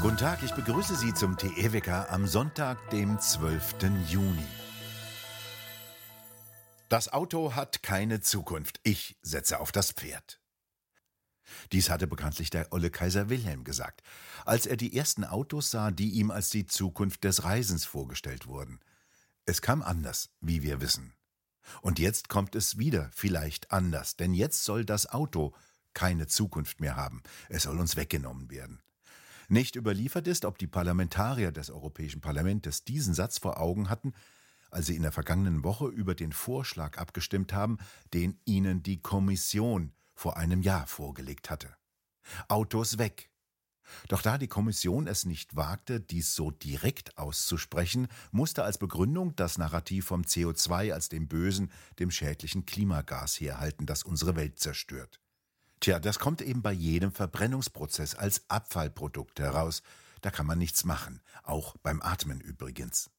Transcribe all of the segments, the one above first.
Guten Tag, ich begrüße Sie zum TE-Wecker am Sonntag, dem 12. Juni. Das Auto hat keine Zukunft. Ich setze auf das Pferd. Dies hatte bekanntlich der olle Kaiser Wilhelm gesagt, als er die ersten Autos sah, die ihm als die Zukunft des Reisens vorgestellt wurden. Es kam anders, wie wir wissen. Und jetzt kommt es wieder vielleicht anders, denn jetzt soll das Auto keine Zukunft mehr haben. Es soll uns weggenommen werden. Nicht überliefert ist, ob die Parlamentarier des Europäischen Parlaments diesen Satz vor Augen hatten, als sie in der vergangenen Woche über den Vorschlag abgestimmt haben, den ihnen die Kommission vor einem Jahr vorgelegt hatte. Autos weg. Doch da die Kommission es nicht wagte, dies so direkt auszusprechen, musste als Begründung das Narrativ vom CO2 als dem bösen, dem schädlichen Klimagas herhalten, das unsere Welt zerstört. Tja, das kommt eben bei jedem Verbrennungsprozess als Abfallprodukt heraus. Da kann man nichts machen, auch beim Atmen übrigens.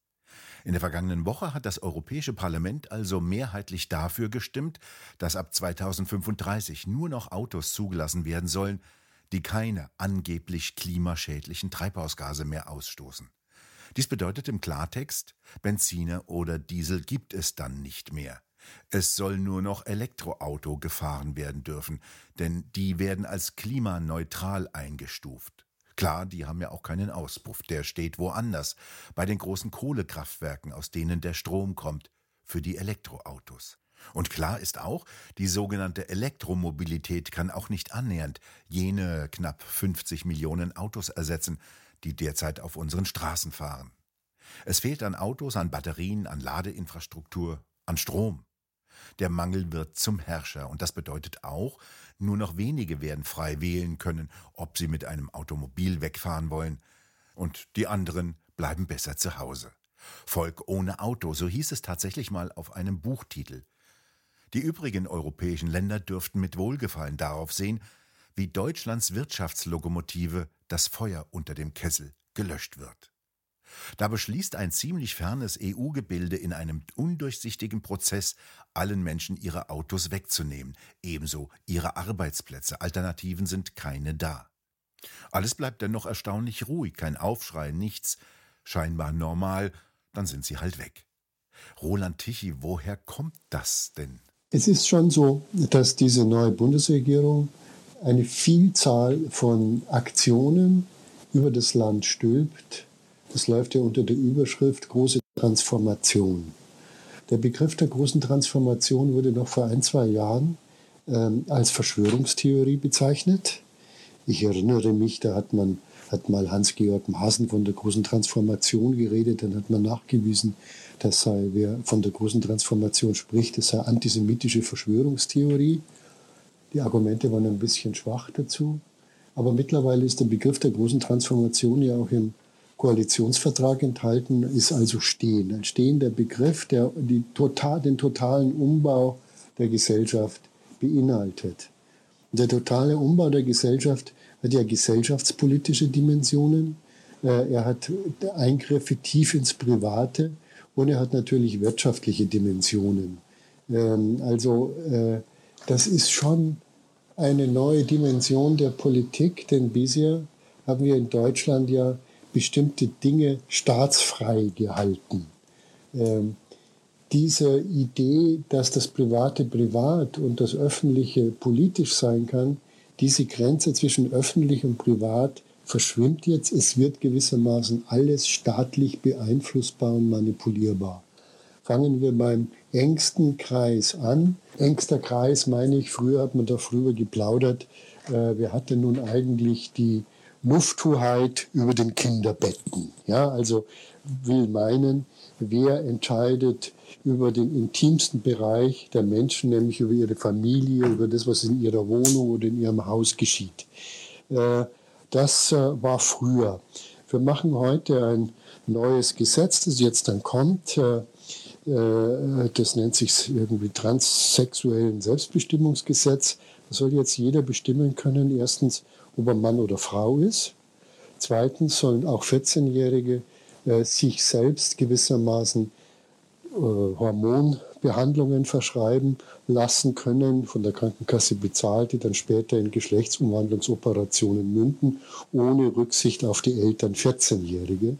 In der vergangenen Woche hat das Europäische Parlament also mehrheitlich dafür gestimmt, dass ab 2035 nur noch Autos zugelassen werden sollen, die keine angeblich klimaschädlichen Treibhausgase mehr ausstoßen. Dies bedeutet im Klartext, Benziner oder Diesel gibt es dann nicht mehr. Es soll nur noch Elektroauto gefahren werden dürfen, denn die werden als klimaneutral eingestuft. Klar, die haben ja auch keinen Auspuff, der steht woanders, bei den großen Kohlekraftwerken, aus denen der Strom kommt, für die Elektroautos. Und klar ist auch, die sogenannte Elektromobilität kann auch nicht annähernd jene knapp 50 Millionen Autos ersetzen, die derzeit auf unseren Straßen fahren. Es fehlt an Autos, an Batterien, an Ladeinfrastruktur, an Strom. Der Mangel wird zum Herrscher und das bedeutet auch, nur noch wenige werden frei wählen können, ob sie mit einem Automobil wegfahren wollen, und die anderen bleiben besser zu Hause. Volk ohne Auto, so hieß es tatsächlich mal auf einem Buchtitel. Die übrigen europäischen Länder dürften mit Wohlgefallen darauf sehen, wie Deutschlands Wirtschaftslokomotive das Feuer unter dem Kessel gelöscht wird. Da beschließt ein ziemlich fernes EU-Gebilde in einem undurchsichtigen Prozess, allen Menschen ihre Autos wegzunehmen, ebenso ihre Arbeitsplätze. Alternativen sind keine da. Alles bleibt dennoch erstaunlich ruhig, kein Aufschrei, nichts, scheinbar normal, dann sind sie halt weg. Roland Tichy, woher kommt das denn? Es ist schon so, dass diese neue Bundesregierung eine Vielzahl von Aktionen über das Land stülpt, das läuft ja unter der Überschrift große Transformation. Der Begriff der großen Transformation wurde noch vor ein, zwei Jahren ähm, als Verschwörungstheorie bezeichnet. Ich erinnere mich, da hat man hat mal Hans-Georg Maaßen von der großen Transformation geredet, dann hat man nachgewiesen, dass sei, wer von der großen Transformation spricht, das sei antisemitische Verschwörungstheorie. Die Argumente waren ein bisschen schwach dazu. Aber mittlerweile ist der Begriff der großen Transformation ja auch im Koalitionsvertrag enthalten, ist also stehen. Ein stehender Begriff, der die total, den totalen Umbau der Gesellschaft beinhaltet. Und der totale Umbau der Gesellschaft hat ja gesellschaftspolitische Dimensionen. Äh, er hat Eingriffe tief ins Private und er hat natürlich wirtschaftliche Dimensionen. Ähm, also äh, das ist schon eine neue Dimension der Politik, denn bisher haben wir in Deutschland ja bestimmte Dinge staatsfrei gehalten. Ähm, diese Idee, dass das Private privat und das Öffentliche politisch sein kann, diese Grenze zwischen öffentlich und privat verschwimmt jetzt. Es wird gewissermaßen alles staatlich beeinflussbar und manipulierbar. Fangen wir beim engsten Kreis an. Engster Kreis meine ich, früher hat man darüber geplaudert, äh, wer hatte nun eigentlich die Lufthoheit über den Kinderbetten. Ja, also will meinen, wer entscheidet über den intimsten Bereich der Menschen, nämlich über ihre Familie, über das, was in ihrer Wohnung oder in ihrem Haus geschieht. Äh, das äh, war früher. Wir machen heute ein neues Gesetz, das jetzt dann kommt. Äh, das nennt sich irgendwie transsexuellen Selbstbestimmungsgesetz. Da soll jetzt jeder bestimmen können, erstens, ob er Mann oder Frau ist. Zweitens sollen auch 14-Jährige äh, sich selbst gewissermaßen äh, Hormon Behandlungen verschreiben lassen können, von der Krankenkasse bezahlt, die dann später in Geschlechtsumwandlungsoperationen münden, ohne Rücksicht auf die Eltern 14-Jährige.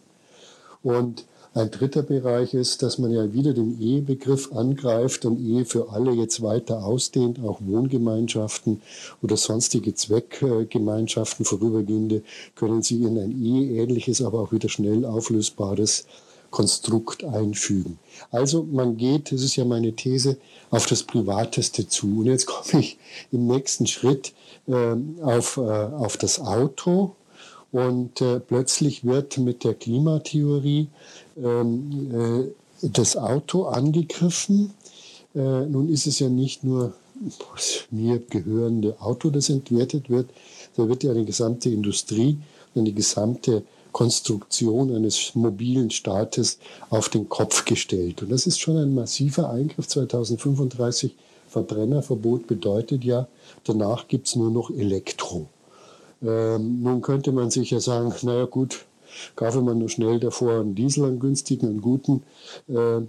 Und ein dritter Bereich ist, dass man ja wieder den Ehebegriff angreift und Ehe für alle jetzt weiter ausdehnt, auch Wohngemeinschaften oder sonstige Zweckgemeinschaften, vorübergehende, können sie in ein eheähnliches, aber auch wieder schnell auflösbares Konstrukt einfügen. Also man geht, das ist ja meine These, auf das Privateste zu. Und jetzt komme ich im nächsten Schritt äh, auf, äh, auf das Auto. Und äh, plötzlich wird mit der Klimatheorie ähm, äh, das Auto angegriffen. Äh, nun ist es ja nicht nur das mir gehörende Auto, das entwertet wird, da wird ja eine gesamte Industrie, eine gesamte Konstruktion eines mobilen Staates auf den Kopf gestellt. Und das ist schon ein massiver Eingriff. 2035 Verbrennerverbot bedeutet ja, danach gibt es nur noch Elektro. Ähm, nun könnte man sich ja sagen, naja gut, kaufe man nur schnell davor einen Diesel, einen günstigen, einen guten, äh,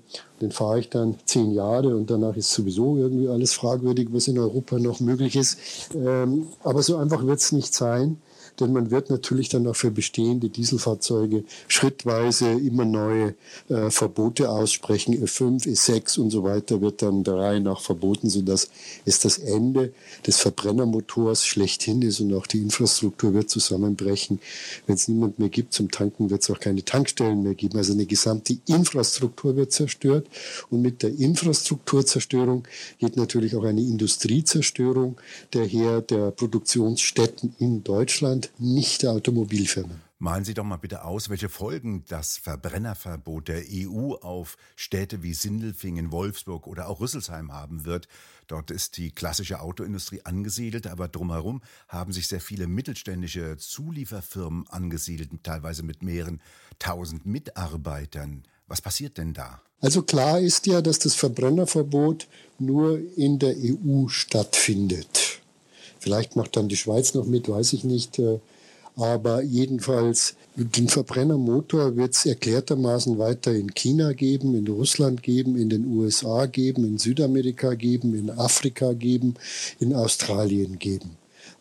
den fahre ich dann zehn Jahre und danach ist sowieso irgendwie alles fragwürdig, was in Europa noch möglich ist. Ähm, aber so einfach wird es nicht sein denn man wird natürlich dann auch für bestehende Dieselfahrzeuge schrittweise immer neue äh, Verbote aussprechen. E5, E6 und so weiter wird dann der Reihe nach verboten, sodass es das Ende des Verbrennermotors schlechthin ist und auch die Infrastruktur wird zusammenbrechen. Wenn es niemand mehr gibt zum Tanken, wird es auch keine Tankstellen mehr geben. Also eine gesamte Infrastruktur wird zerstört und mit der Infrastrukturzerstörung geht natürlich auch eine Industriezerstörung daher der Produktionsstätten in Deutschland Deutschland, nicht der Automobilfirmen. Malen Sie doch mal bitte aus, welche Folgen das Verbrennerverbot der EU auf Städte wie Sindelfingen, Wolfsburg oder auch Rüsselsheim haben wird. Dort ist die klassische Autoindustrie angesiedelt, aber drumherum haben sich sehr viele mittelständische Zulieferfirmen angesiedelt, teilweise mit mehreren tausend Mitarbeitern. Was passiert denn da? Also klar ist ja, dass das Verbrennerverbot nur in der EU stattfindet. Vielleicht macht dann die Schweiz noch mit, weiß ich nicht. Äh, aber jedenfalls, den Verbrennermotor wird es erklärtermaßen weiter in China geben, in Russland geben, in den USA geben, in Südamerika geben, in Afrika geben, in Australien geben.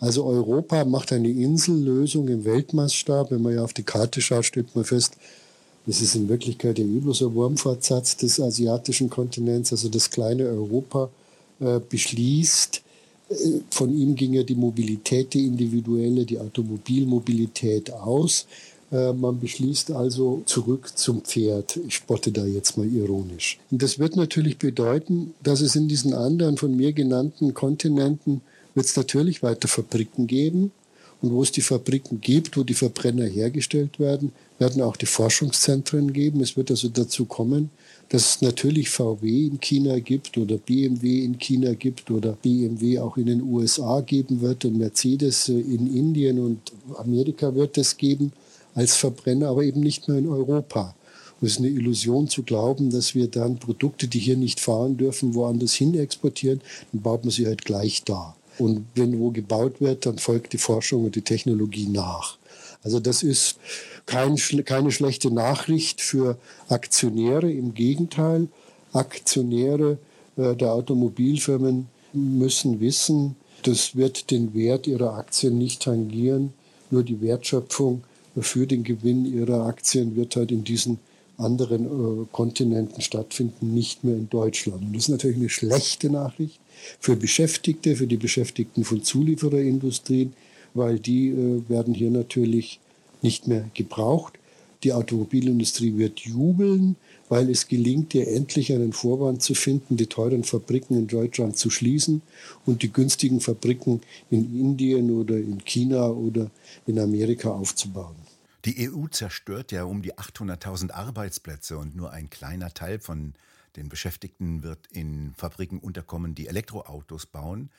Also Europa macht eine Insellösung im Weltmaßstab. Wenn man ja auf die Karte schaut, stellt man fest, das ist in Wirklichkeit bloß ein Wurmfortsatz des asiatischen Kontinents, also das kleine Europa äh, beschließt, von ihm ging ja die Mobilität, die individuelle, die Automobilmobilität aus. Äh, man beschließt also zurück zum Pferd. Ich spotte da jetzt mal ironisch. Und das wird natürlich bedeuten, dass es in diesen anderen von mir genannten Kontinenten wird es natürlich weiter Fabriken geben. Und wo es die Fabriken gibt, wo die Verbrenner hergestellt werden, werden auch die Forschungszentren geben. Es wird also dazu kommen, dass es natürlich VW in China gibt oder BMW in China gibt oder BMW auch in den USA geben wird und Mercedes äh, in Indien und Amerika wird es geben als Verbrenner, aber eben nicht mehr in Europa. es ist eine Illusion zu glauben, dass wir dann Produkte, die hier nicht fahren dürfen, woanders hin exportieren, dann baut man sie halt gleich da. Und wenn wo gebaut wird, dann folgt die Forschung und die Technologie nach. Also das ist kein, keine schlechte Nachricht für Aktionäre. Im Gegenteil, Aktionäre äh, der Automobilfirmen müssen wissen, das wird den Wert ihrer Aktien nicht tangieren. Nur die Wertschöpfung für den Gewinn ihrer Aktien wird halt in diesen anderen äh, Kontinenten stattfinden, nicht mehr in Deutschland. Und das ist natürlich eine schlechte Nachricht für Beschäftigte, für die Beschäftigten von Zuliefererindustrien, weil die äh, werden hier natürlich nicht mehr gebraucht. Die Automobilindustrie wird jubeln, weil es gelingt ihr endlich einen Vorwand zu finden, die teuren Fabriken in Deutschland zu schließen und die günstigen Fabriken in Indien oder in China oder in Amerika aufzubauen. Die EU zerstört ja um die 800.000 Arbeitsplätze und nur ein kleiner Teil von den Beschäftigten wird in Fabriken unterkommen, die Elektroautos bauen.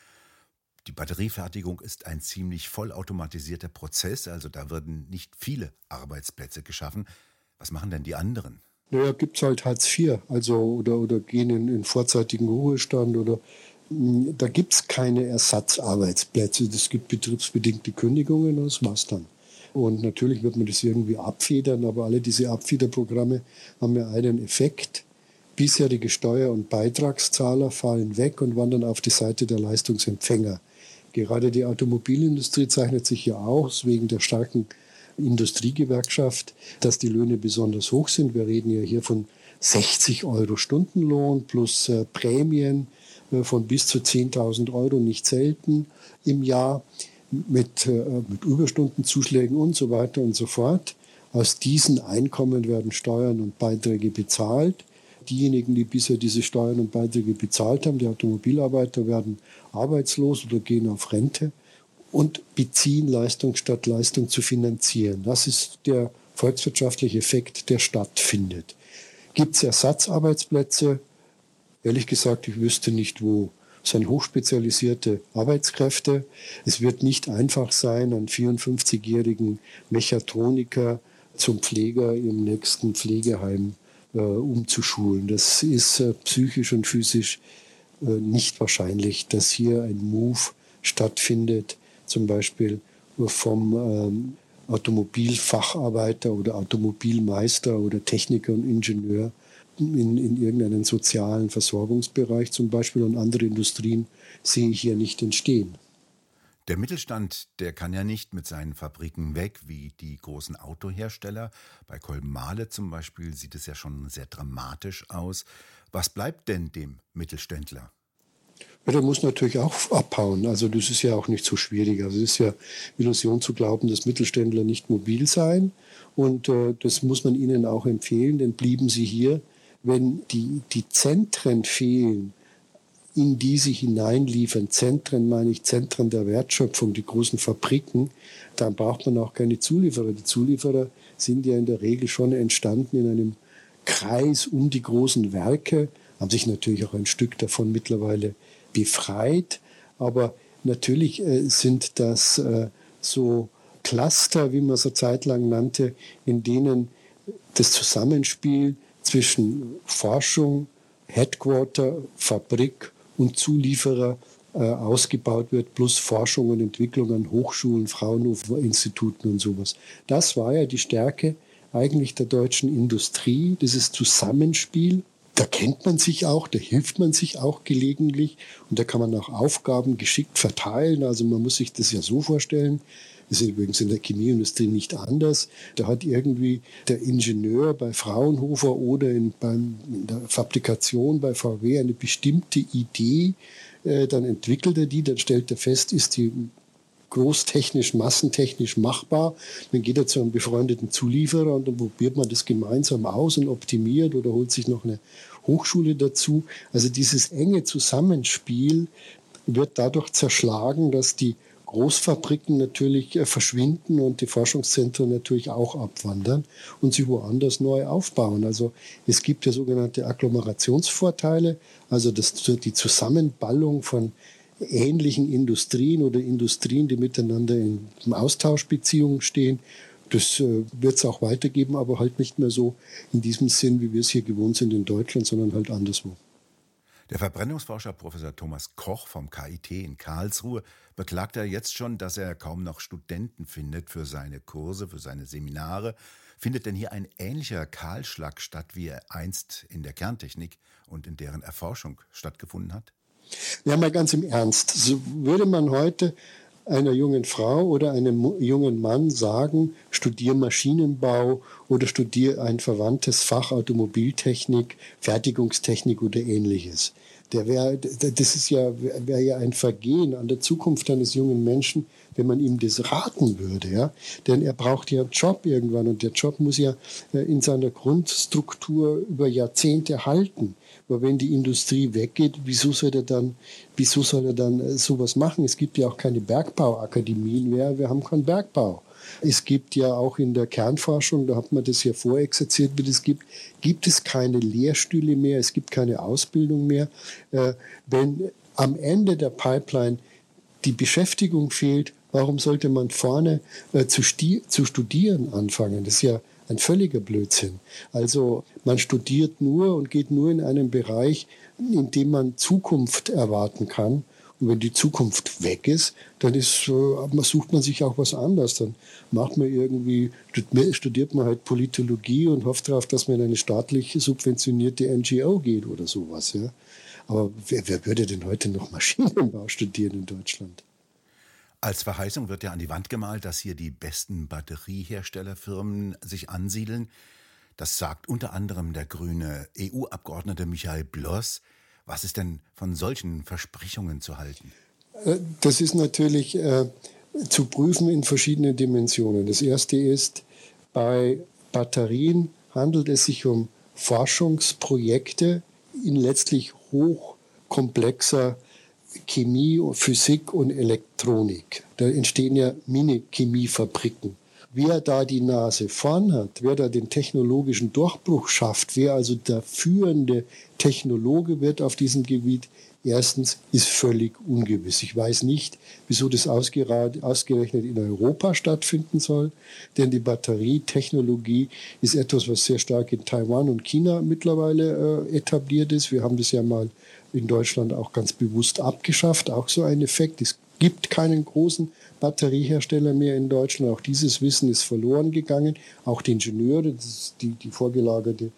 Die Batteriefertigung ist ein ziemlich vollautomatisierter Prozess, also da würden nicht viele Arbeitsplätze geschaffen. Was machen denn die anderen? Naja, gibt es halt Hartz IV, also oder, oder gehen in, in vorzeitigen Ruhestand oder hm, da gibt es keine Ersatzarbeitsplätze. Es gibt betriebsbedingte Kündigungen und das war's dann. Und natürlich wird man das irgendwie abfedern, aber alle diese Abfederprogramme haben ja einen Effekt Bisherige Steuer- und Beitragszahler fallen weg und wandern auf die Seite der Leistungsempfänger. Gerade die Automobilindustrie zeichnet sich ja aus wegen der starken Industriegewerkschaft, dass die Löhne besonders hoch sind. Wir reden ja hier von 60 Euro Stundenlohn plus äh, Prämien äh, von bis zu 10.000 Euro, nicht selten im Jahr, mit, äh, mit Überstundenzuschlägen und so weiter und so fort. Aus diesen Einkommen werden Steuern und Beiträge bezahlt. Diejenigen, die bisher diese Steuern und Beiträge bezahlt haben, die Automobilarbeiter, werden arbeitslos oder gehen auf Rente und beziehen Leistung statt Leistung zu finanzieren. Das ist der volkswirtschaftliche Effekt, der stattfindet. Gibt es Ersatzarbeitsplätze? Ehrlich gesagt, ich wüsste nicht wo. Es sind hochspezialisierte Arbeitskräfte. Es wird nicht einfach sein, einen 54-jährigen Mechatroniker zum Pfleger im nächsten Pflegeheim umzuschulen. Das ist äh, psychisch und physisch äh, nicht wahrscheinlich, dass hier ein Move stattfindet, zum Beispiel vom ähm, Automobilfacharbeiter oder Automobilmeister oder Techniker und Ingenieur in, in irgendeinen sozialen Versorgungsbereich zum Beispiel und andere Industrien sehe ich hier nicht entstehen. Der Mittelstand, der kann ja nicht mit seinen Fabriken weg, wie die großen Autohersteller. Bei Kolmale zum Beispiel sieht es ja schon sehr dramatisch aus. Was bleibt denn dem Mittelständler? Ja, der muss natürlich auch abhauen. Also das ist ja auch nicht so schwierig. Also es ist ja Illusion zu glauben, dass Mittelständler nicht mobil seien. Und äh, das muss man ihnen auch empfehlen, denn blieben sie hier, wenn die, die Zentren fehlen, in die sie hineinliefern, Zentren meine ich, Zentren der Wertschöpfung, die großen Fabriken, dann braucht man auch keine Zulieferer. Die Zulieferer sind ja in der Regel schon entstanden in einem Kreis um die großen Werke, haben sich natürlich auch ein Stück davon mittlerweile befreit. Aber natürlich äh, sind das äh, so Cluster, wie man so zeitlang nannte, in denen das Zusammenspiel zwischen Forschung, Headquarter, Fabrik und Zulieferer äh, ausgebaut wird, plus Forschung und Entwicklung an Hochschulen, Fraunhofer-Instituten und sowas. Das war ja die Stärke eigentlich der deutschen Industrie, dieses Zusammenspiel da kennt man sich auch, da hilft man sich auch gelegentlich und da kann man auch Aufgaben geschickt verteilen. Also man muss sich das ja so vorstellen. Das ist übrigens in der Chemieindustrie nicht anders. Da hat irgendwie der Ingenieur bei Fraunhofer oder in, beim, in der Fabrikation bei VW eine bestimmte Idee. Äh, dann entwickelt er die, dann stellt er fest, ist die großtechnisch, massentechnisch machbar. Dann geht er zu einem befreundeten Zulieferer und dann probiert man das gemeinsam aus und optimiert oder holt sich noch eine Hochschule dazu. Also dieses enge Zusammenspiel wird dadurch zerschlagen, dass die Großfabriken natürlich äh, verschwinden und die Forschungszentren natürlich auch abwandern und sich woanders neu aufbauen. Also es gibt ja sogenannte Agglomerationsvorteile, also das, die Zusammenballung von ähnlichen Industrien oder Industrien, die miteinander in Austauschbeziehungen stehen. Das äh, wird es auch weitergeben, aber halt nicht mehr so in diesem Sinn, wie wir es hier gewohnt sind in Deutschland, sondern halt anderswo. Der Verbrennungsforscher Professor Thomas Koch vom KIT in Karlsruhe beklagt er jetzt schon, dass er kaum noch Studenten findet für seine Kurse, für seine Seminare. Findet denn hier ein ähnlicher Kahlschlag statt, wie er einst in der Kerntechnik und in deren Erforschung stattgefunden hat? Ja, mal ganz im Ernst. So würde man heute einer jungen Frau oder einem jungen Mann sagen, studier Maschinenbau oder studier ein verwandtes Fach Automobiltechnik, Fertigungstechnik oder ähnliches. Der wär, das ist ja, wäre ja ein Vergehen an der Zukunft eines jungen Menschen, wenn man ihm das raten würde. Ja? Denn er braucht ja einen Job irgendwann und der Job muss ja äh, in seiner Grundstruktur über Jahrzehnte halten. Aber wenn die Industrie weggeht, wieso soll er dann, wieso soll er dann äh, sowas machen? Es gibt ja auch keine Bergbauakademien mehr, wir haben keinen Bergbau. Es gibt ja auch in der Kernforschung, da hat man das ja vorexerziert, wie das gibt, gibt es keine Lehrstühle mehr, es gibt keine Ausbildung mehr. Äh, wenn am Ende der Pipeline die Beschäftigung fehlt, warum sollte man vorne äh, zu, zu studieren anfangen? Das ist ja ein völliger Blödsinn. Also man studiert nur und geht nur in einen Bereich, in dem man Zukunft erwarten kann. Und wenn die Zukunft weg ist, dann ist, äh, sucht man sich auch was anderes. Dann macht man irgendwie, studiert man halt Politologie und hofft darauf, dass man in eine staatlich subventionierte NGO geht oder sowas. Ja. Aber wer, wer würde denn heute noch Maschinenbau studieren in Deutschland? Als Verheißung wird ja an die Wand gemalt, dass hier die besten Batterieherstellerfirmen sich ansiedeln. Das sagt unter anderem der grüne EU-Abgeordnete Michael Bloss. Was ist denn von solchen Versprechungen zu halten? Äh, das ist natürlich äh, zu prüfen in verschiedenen Dimensionen. Das erste ist, bei Batterien handelt es sich um Forschungsprojekte in letztlich hochkomplexer Chemie, Physik und Elektronik. Da entstehen ja Mini-Chemiefabriken. Wer da die Nase vorn hat, wer da den technologischen Durchbruch schafft, wer also der führende Technologe wird auf diesem Gebiet, erstens ist völlig ungewiss. Ich weiß nicht, wieso das ausgerechnet in Europa stattfinden soll, denn die Batterietechnologie ist etwas, was sehr stark in Taiwan und China mittlerweile äh, etabliert ist. Wir haben das ja mal in Deutschland auch ganz bewusst abgeschafft, auch so ein Effekt. Es gibt keinen großen Batteriehersteller mehr in Deutschland. Auch dieses Wissen ist verloren gegangen. Auch die Ingenieure, die, die vorgelagerte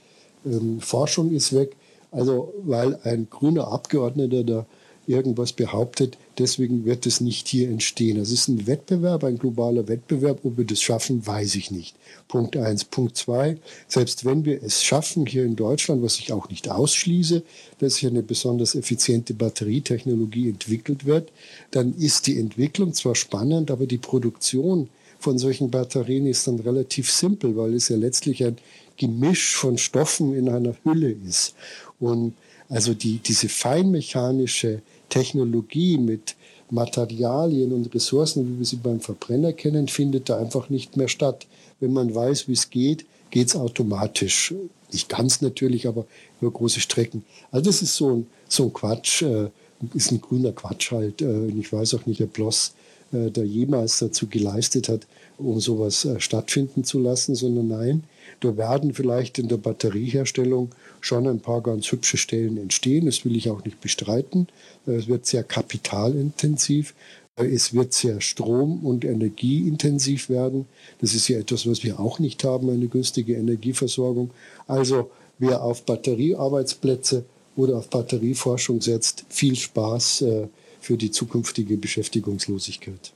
ähm, Forschung ist weg. Also weil ein grüner Abgeordneter da irgendwas behauptet, deswegen wird es nicht hier entstehen. Es ist ein Wettbewerb, ein globaler Wettbewerb. Ob wir das schaffen, weiß ich nicht. Punkt eins. Punkt zwei, selbst wenn wir es schaffen hier in Deutschland, was ich auch nicht ausschließe, dass hier eine besonders effiziente Batterietechnologie entwickelt wird, dann ist die Entwicklung zwar spannend, aber die Produktion von solchen Batterien ist dann relativ simpel, weil es ja letztlich ein Gemisch von Stoffen in einer Hülle ist. Und also die, diese feinmechanische Technologie mit Materialien und Ressourcen, wie wir sie beim Verbrenner kennen, findet da einfach nicht mehr statt. Wenn man weiß, wie es geht, geht es automatisch. Nicht ganz natürlich, aber über große Strecken. Also das ist so ein, so ein Quatsch, äh, ist ein grüner Quatsch halt. Äh, ich weiß auch nicht, ob Bloss äh, da jemals dazu geleistet hat, um sowas äh, stattfinden zu lassen, sondern nein, da werden vielleicht in der Batterieherstellung schon ein paar ganz hübsche Stellen entstehen. Das will ich auch nicht bestreiten. Es wird sehr kapitalintensiv. Es wird sehr strom- und energieintensiv werden. Das ist ja etwas, was wir auch nicht haben, eine günstige Energieversorgung. Also wer auf Batteriearbeitsplätze oder auf Batterieforschung setzt, viel Spaß äh, für die zukünftige Beschäftigungslosigkeit.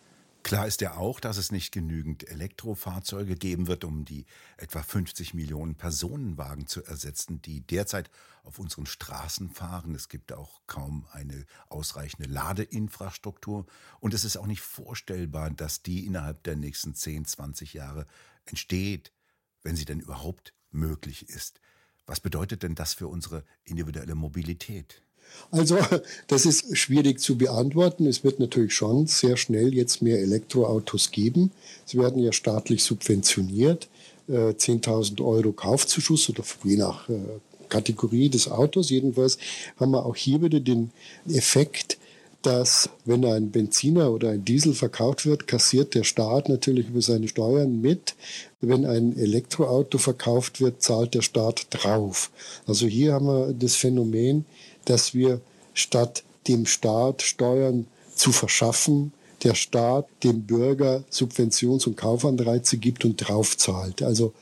Klar ist ja auch, dass es nicht genügend Elektrofahrzeuge geben wird, um die etwa 50 Millionen Personenwagen zu ersetzen, die derzeit auf unseren Straßen fahren. Es gibt auch kaum eine ausreichende Ladeinfrastruktur und es ist auch nicht vorstellbar, dass die innerhalb der nächsten 10, 20 Jahre entsteht, wenn sie denn überhaupt möglich ist. Was bedeutet denn das für unsere individuelle Mobilität? Also das ist schwierig zu beantworten. Es wird natürlich schon sehr schnell jetzt mehr Elektroautos geben. Sie werden ja staatlich subventioniert. 10.000 äh, Euro Kaufzuschuss oder je nach äh, Kategorie des Autos. Jedenfalls haben wir auch hier wieder den Effekt, dass wenn ein Benziner oder ein Diesel verkauft wird, kassiert der Staat natürlich über seine Steuern mit. Wenn ein Elektroauto verkauft wird, zahlt der Staat drauf. Also hier haben wir das Phänomen, dass wir statt dem Staat Steuern zu verschaffen, der Staat dem Bürger Subventions- und Kaufanreize gibt und draufzahlt. Also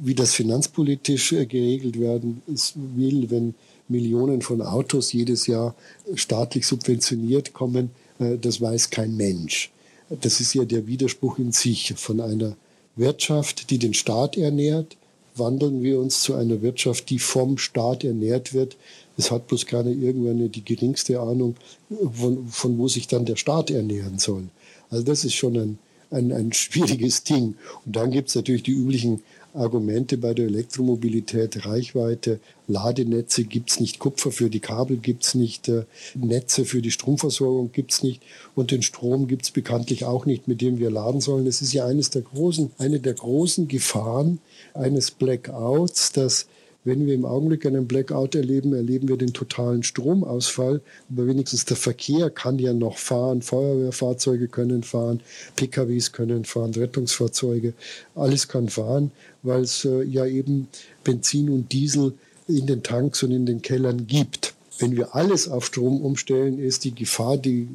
wie das finanzpolitisch äh, geregelt werden will, wenn Millionen von Autos jedes Jahr staatlich subventioniert kommen, äh, das weiß kein Mensch. Das ist ja der Widerspruch in sich von einer Wirtschaft, die den Staat ernährt, wandeln wir uns zu einer Wirtschaft, die vom Staat ernährt wird, es hat bloß keiner irgendwann die geringste Ahnung, von, von wo sich dann der Staat ernähren soll. Also das ist schon ein, ein, ein schwieriges Ding. Und dann gibt es natürlich die üblichen Argumente bei der Elektromobilität, Reichweite, Ladenetze gibt es nicht, Kupfer für die Kabel gibt es nicht, äh, Netze für die Stromversorgung gibt es nicht und den Strom gibt es bekanntlich auch nicht, mit dem wir laden sollen. Das ist ja eines der großen, eine der großen Gefahren eines Blackouts, dass wenn wir im Augenblick einen Blackout erleben, erleben wir den totalen Stromausfall. Aber wenigstens der Verkehr kann ja noch fahren. Feuerwehrfahrzeuge können fahren, PKWs können fahren, Rettungsfahrzeuge. Alles kann fahren, weil es äh, ja eben Benzin und Diesel in den Tanks und in den Kellern gibt. Wenn wir alles auf Strom umstellen, ist die Gefahr, die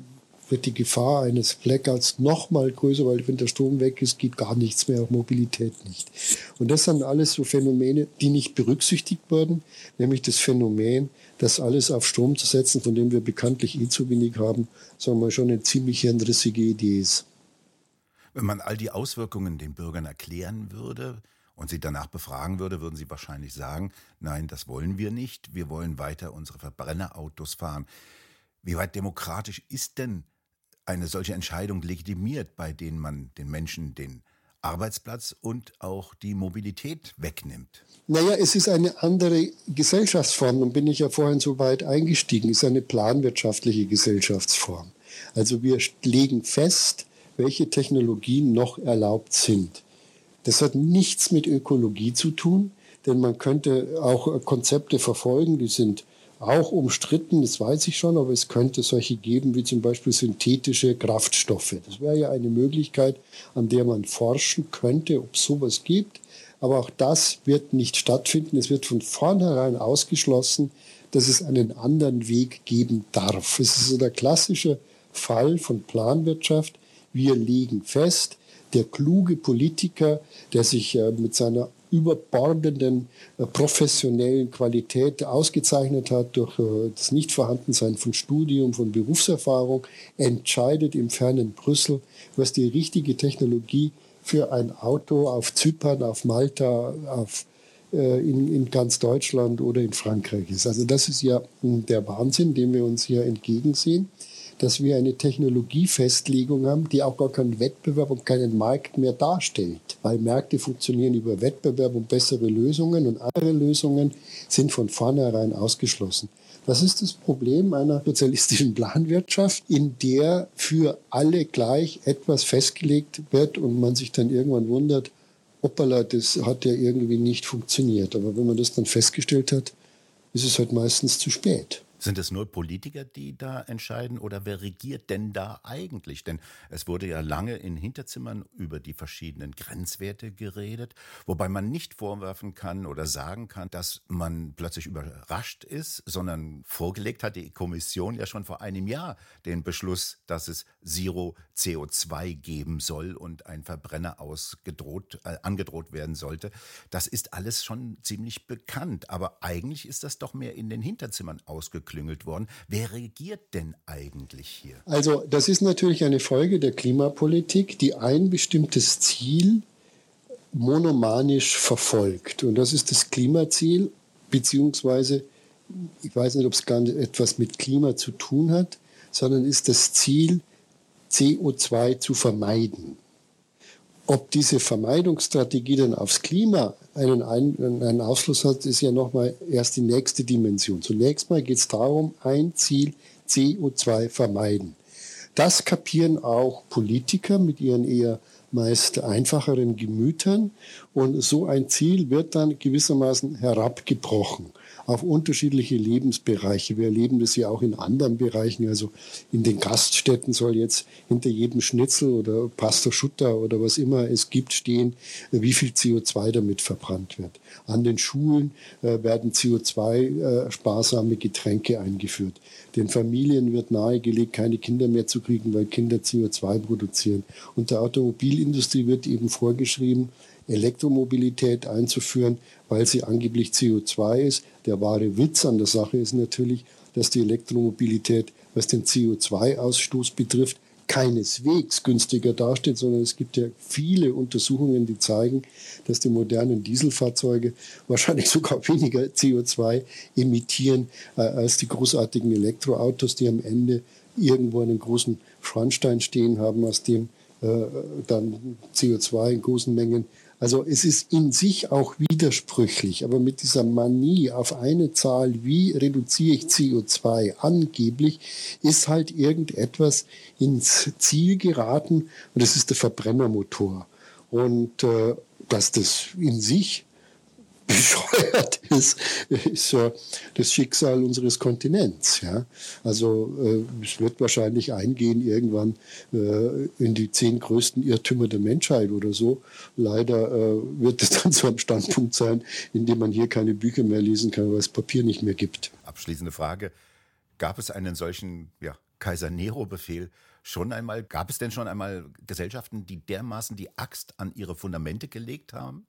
wird die Gefahr eines Blackouts noch mal größer, weil wenn der Strom weg ist, geht gar nichts mehr, auch Mobilität nicht. Und das sind alles so Phänomene, die nicht berücksichtigt wurden, nämlich das Phänomen, dass alles auf Strom zu setzen, von dem wir bekanntlich eh zu wenig haben, sagen wir schon eine ziemlich hirnrissige Idee ist. Wenn man all die Auswirkungen den Bürgern erklären würde und sie danach befragen würde, würden sie wahrscheinlich sagen, nein, das wollen wir nicht, wir wollen weiter unsere Verbrennerautos fahren. Wie weit demokratisch ist denn eine solche Entscheidung legitimiert, bei denen man den Menschen den Arbeitsplatz und auch die Mobilität wegnimmt? Naja, es ist eine andere Gesellschaftsform. Und bin ich ja vorhin so weit eingestiegen. Es ist eine planwirtschaftliche Gesellschaftsform. Also wir legen fest, welche Technologien noch erlaubt sind. Das hat nichts mit Ökologie zu tun, denn man könnte auch Konzepte verfolgen, die sind auch umstritten, das weiß ich schon, aber es könnte solche geben wie zum Beispiel synthetische Kraftstoffe. Das wäre ja eine Möglichkeit, an der man forschen könnte, ob es sowas gibt. Aber auch das wird nicht stattfinden. Es wird von vornherein ausgeschlossen, dass es einen anderen Weg geben darf. Es ist so der klassische Fall von Planwirtschaft. Wir legen fest, der kluge Politiker, der sich äh, mit seiner überbordenden äh, professionellen Qualität ausgezeichnet hat durch äh, das Nichtvorhandensein von Studium, von Berufserfahrung, entscheidet im fernen Brüssel, was die richtige Technologie für ein Auto auf Zypern, auf Malta, auf, äh, in, in ganz Deutschland oder in Frankreich ist. Also das ist ja hm, der Wahnsinn, dem wir uns hier entgegensehen dass wir eine Technologiefestlegung haben, die auch gar keinen Wettbewerb und keinen Markt mehr darstellt. Weil Märkte funktionieren über Wettbewerb und bessere Lösungen und andere Lösungen sind von vornherein ausgeschlossen. Das ist das Problem einer sozialistischen Planwirtschaft, in der für alle gleich etwas festgelegt wird und man sich dann irgendwann wundert, hoppala, das hat ja irgendwie nicht funktioniert. Aber wenn man das dann festgestellt hat, ist es halt meistens zu spät. Sind es nur Politiker, die da entscheiden oder wer regiert denn da eigentlich? Denn es wurde ja lange in Hinterzimmern über die verschiedenen Grenzwerte geredet, wobei man nicht vorwerfen kann oder sagen kann, dass man plötzlich überrascht ist, sondern vorgelegt hat die Kommission ja schon vor einem Jahr den Beschluss, dass es Zero CO2 geben soll und ein Verbrenner ausgedroht, äh, angedroht werden sollte. Das ist alles schon ziemlich bekannt, aber eigentlich ist das doch mehr in den Hinterzimmern ausgeklügelt ausgeklüngelt worden. Wer regiert denn eigentlich hier? Also das ist natürlich eine Folge der Klimapolitik, die ein bestimmtes Ziel monomanisch verfolgt. Und das ist das Klimaziel, beziehungsweise, ich weiß nicht, ob es gar nicht etwas mit Klima zu tun hat, sondern ist das Ziel, CO2 zu vermeiden. Ob diese Vermeidungsstrategie dann aufs Klima einen, einen, einen Ausfluss hat, ist ja nochmal erst die nächste Dimension. Zunächst mal geht es darum, ein Ziel CO2 vermeiden. Das kapieren auch Politiker mit ihren eher meist einfacheren Gemütern und so ein Ziel wird dann gewissermaßen herabgebrochen auf unterschiedliche Lebensbereiche. Wir erleben das ja auch in anderen Bereichen. Also in den Gaststätten soll jetzt hinter jedem Schnitzel oder Pasta Schutter oder was immer es gibt stehen, wie viel CO2 damit verbrannt wird. An den Schulen äh, werden CO2-sparsame äh, Getränke eingeführt. Den Familien wird nahegelegt, keine Kinder mehr zu kriegen, weil Kinder CO2 produzieren. Und der Automobilindustrie wird eben vorgeschrieben, Elektromobilität einzuführen, weil sie angeblich CO2 ist. Der wahre Witz an der Sache ist natürlich, dass die Elektromobilität, was den CO2-Ausstoß betrifft, keineswegs günstiger dasteht, sondern es gibt ja viele Untersuchungen, die zeigen, dass die modernen Dieselfahrzeuge wahrscheinlich sogar weniger CO2 emittieren äh, als die großartigen Elektroautos, die am Ende irgendwo einen großen Schornstein stehen haben, aus dem äh, dann CO2 in großen Mengen also es ist in sich auch widersprüchlich, aber mit dieser Manie auf eine Zahl, wie reduziere ich CO2 angeblich, ist halt irgendetwas ins Ziel geraten und das ist der Verbrennermotor. Und äh, dass das in sich bescheuert ist, ist ja das Schicksal unseres Kontinents. Ja? Also äh, es wird wahrscheinlich eingehen irgendwann äh, in die zehn größten Irrtümer der Menschheit oder so. Leider äh, wird es dann zu einem Standpunkt sein, in dem man hier keine Bücher mehr lesen kann, weil es Papier nicht mehr gibt. Abschließende Frage. Gab es einen solchen ja, Kaiser Nero-Befehl schon einmal? Gab es denn schon einmal Gesellschaften, die dermaßen die Axt an ihre Fundamente gelegt haben?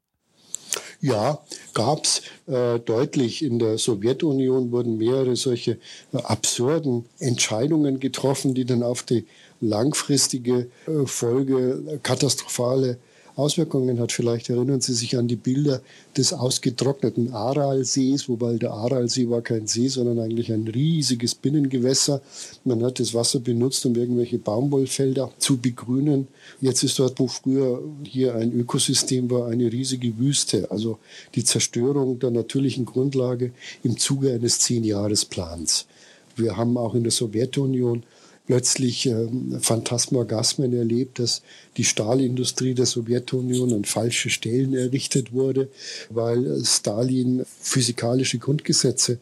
Ja, gab es äh, deutlich. In der Sowjetunion wurden mehrere solche äh, absurden Entscheidungen getroffen, die dann auf die langfristige äh, Folge äh, katastrophale Auswirkungen hat. Vielleicht erinnern Sie sich an die Bilder des ausgetrockneten Aralsees, wobei der Aralsee war kein See, sondern eigentlich ein riesiges Binnengewässer. Man hat das Wasser benutzt, um irgendwelche Baumwollfelder zu begrünen. Jetzt ist dort, wo früher hier ein Ökosystem war, eine riesige Wüste. Also die Zerstörung der natürlichen Grundlage im Zuge eines Zehnjahresplans. Wir haben auch in der Sowjetunion plötzlich äh, Phantasmagasmen erlebt, dass die Stahlindustrie der Sowjetunion an falsche Stellen errichtet wurde, weil Stalin physikalische Grundgesetze äh,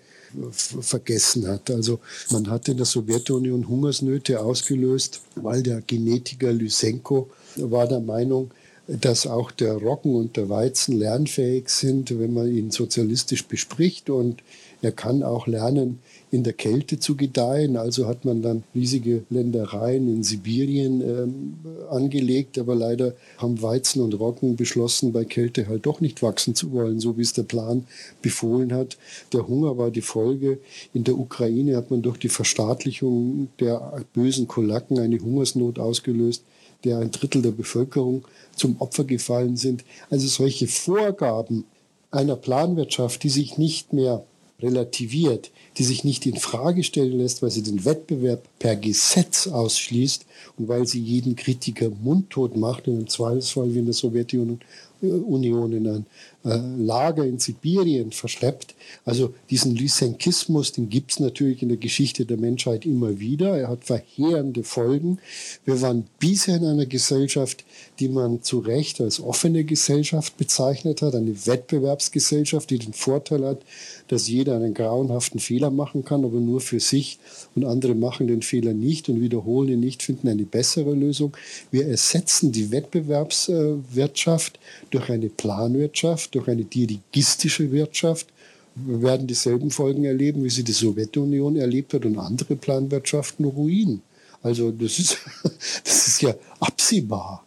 vergessen hat. Also man hat in der Sowjetunion Hungersnöte ausgelöst, weil der Genetiker Lysenko war der Meinung, dass auch der Roggen und der Weizen lernfähig sind, wenn man ihn sozialistisch bespricht und er kann auch lernen, in der Kälte zu gedeihen. Also hat man dann riesige Ländereien in Sibirien ähm, angelegt, aber leider haben Weizen und Roggen beschlossen, bei Kälte halt doch nicht wachsen zu wollen, so wie es der Plan befohlen hat. Der Hunger war die Folge. In der Ukraine hat man durch die Verstaatlichung der bösen Kolaken eine Hungersnot ausgelöst der ein Drittel der Bevölkerung zum Opfer gefallen sind. Also solche Vorgaben einer Planwirtschaft, die sich nicht mehr relativiert, die sich nicht in Frage stellen lässt, weil sie den Wettbewerb per Gesetz ausschließt und weil sie jeden Kritiker mundtot macht, in einem Zweifelsfall wie in der Sowjetunion Union in ein äh, Lager in Sibirien verschleppt. Also diesen Lysenkismus, den gibt es natürlich in der Geschichte der Menschheit immer wieder. Er hat verheerende Folgen. Wir waren bisher in einer Gesellschaft, die man zu Recht als offene Gesellschaft bezeichnet hat, eine Wettbewerbsgesellschaft, die den Vorteil hat, dass jeder einen grauenhaften Fehler machen kann, aber nur für sich und andere machen den Fehler nicht und wiederholen ihn nicht, finden eine bessere Lösung. Wir ersetzen die Wettbewerbswirtschaft durch eine Planwirtschaft, durch eine dirigistische Wirtschaft. Wir werden dieselben Folgen erleben, wie sie die Sowjetunion erlebt hat und andere Planwirtschaften ruinen. Also das ist, das ist ja absehbar.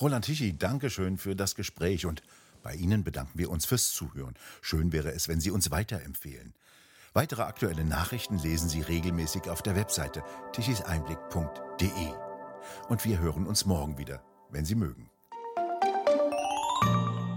Roland Tichy, danke schön für das Gespräch und bei Ihnen bedanken wir uns fürs Zuhören. Schön wäre es, wenn Sie uns weiterempfehlen. Weitere aktuelle Nachrichten lesen Sie regelmäßig auf der Webseite tichiseinblick.de. Und wir hören uns morgen wieder, wenn Sie mögen.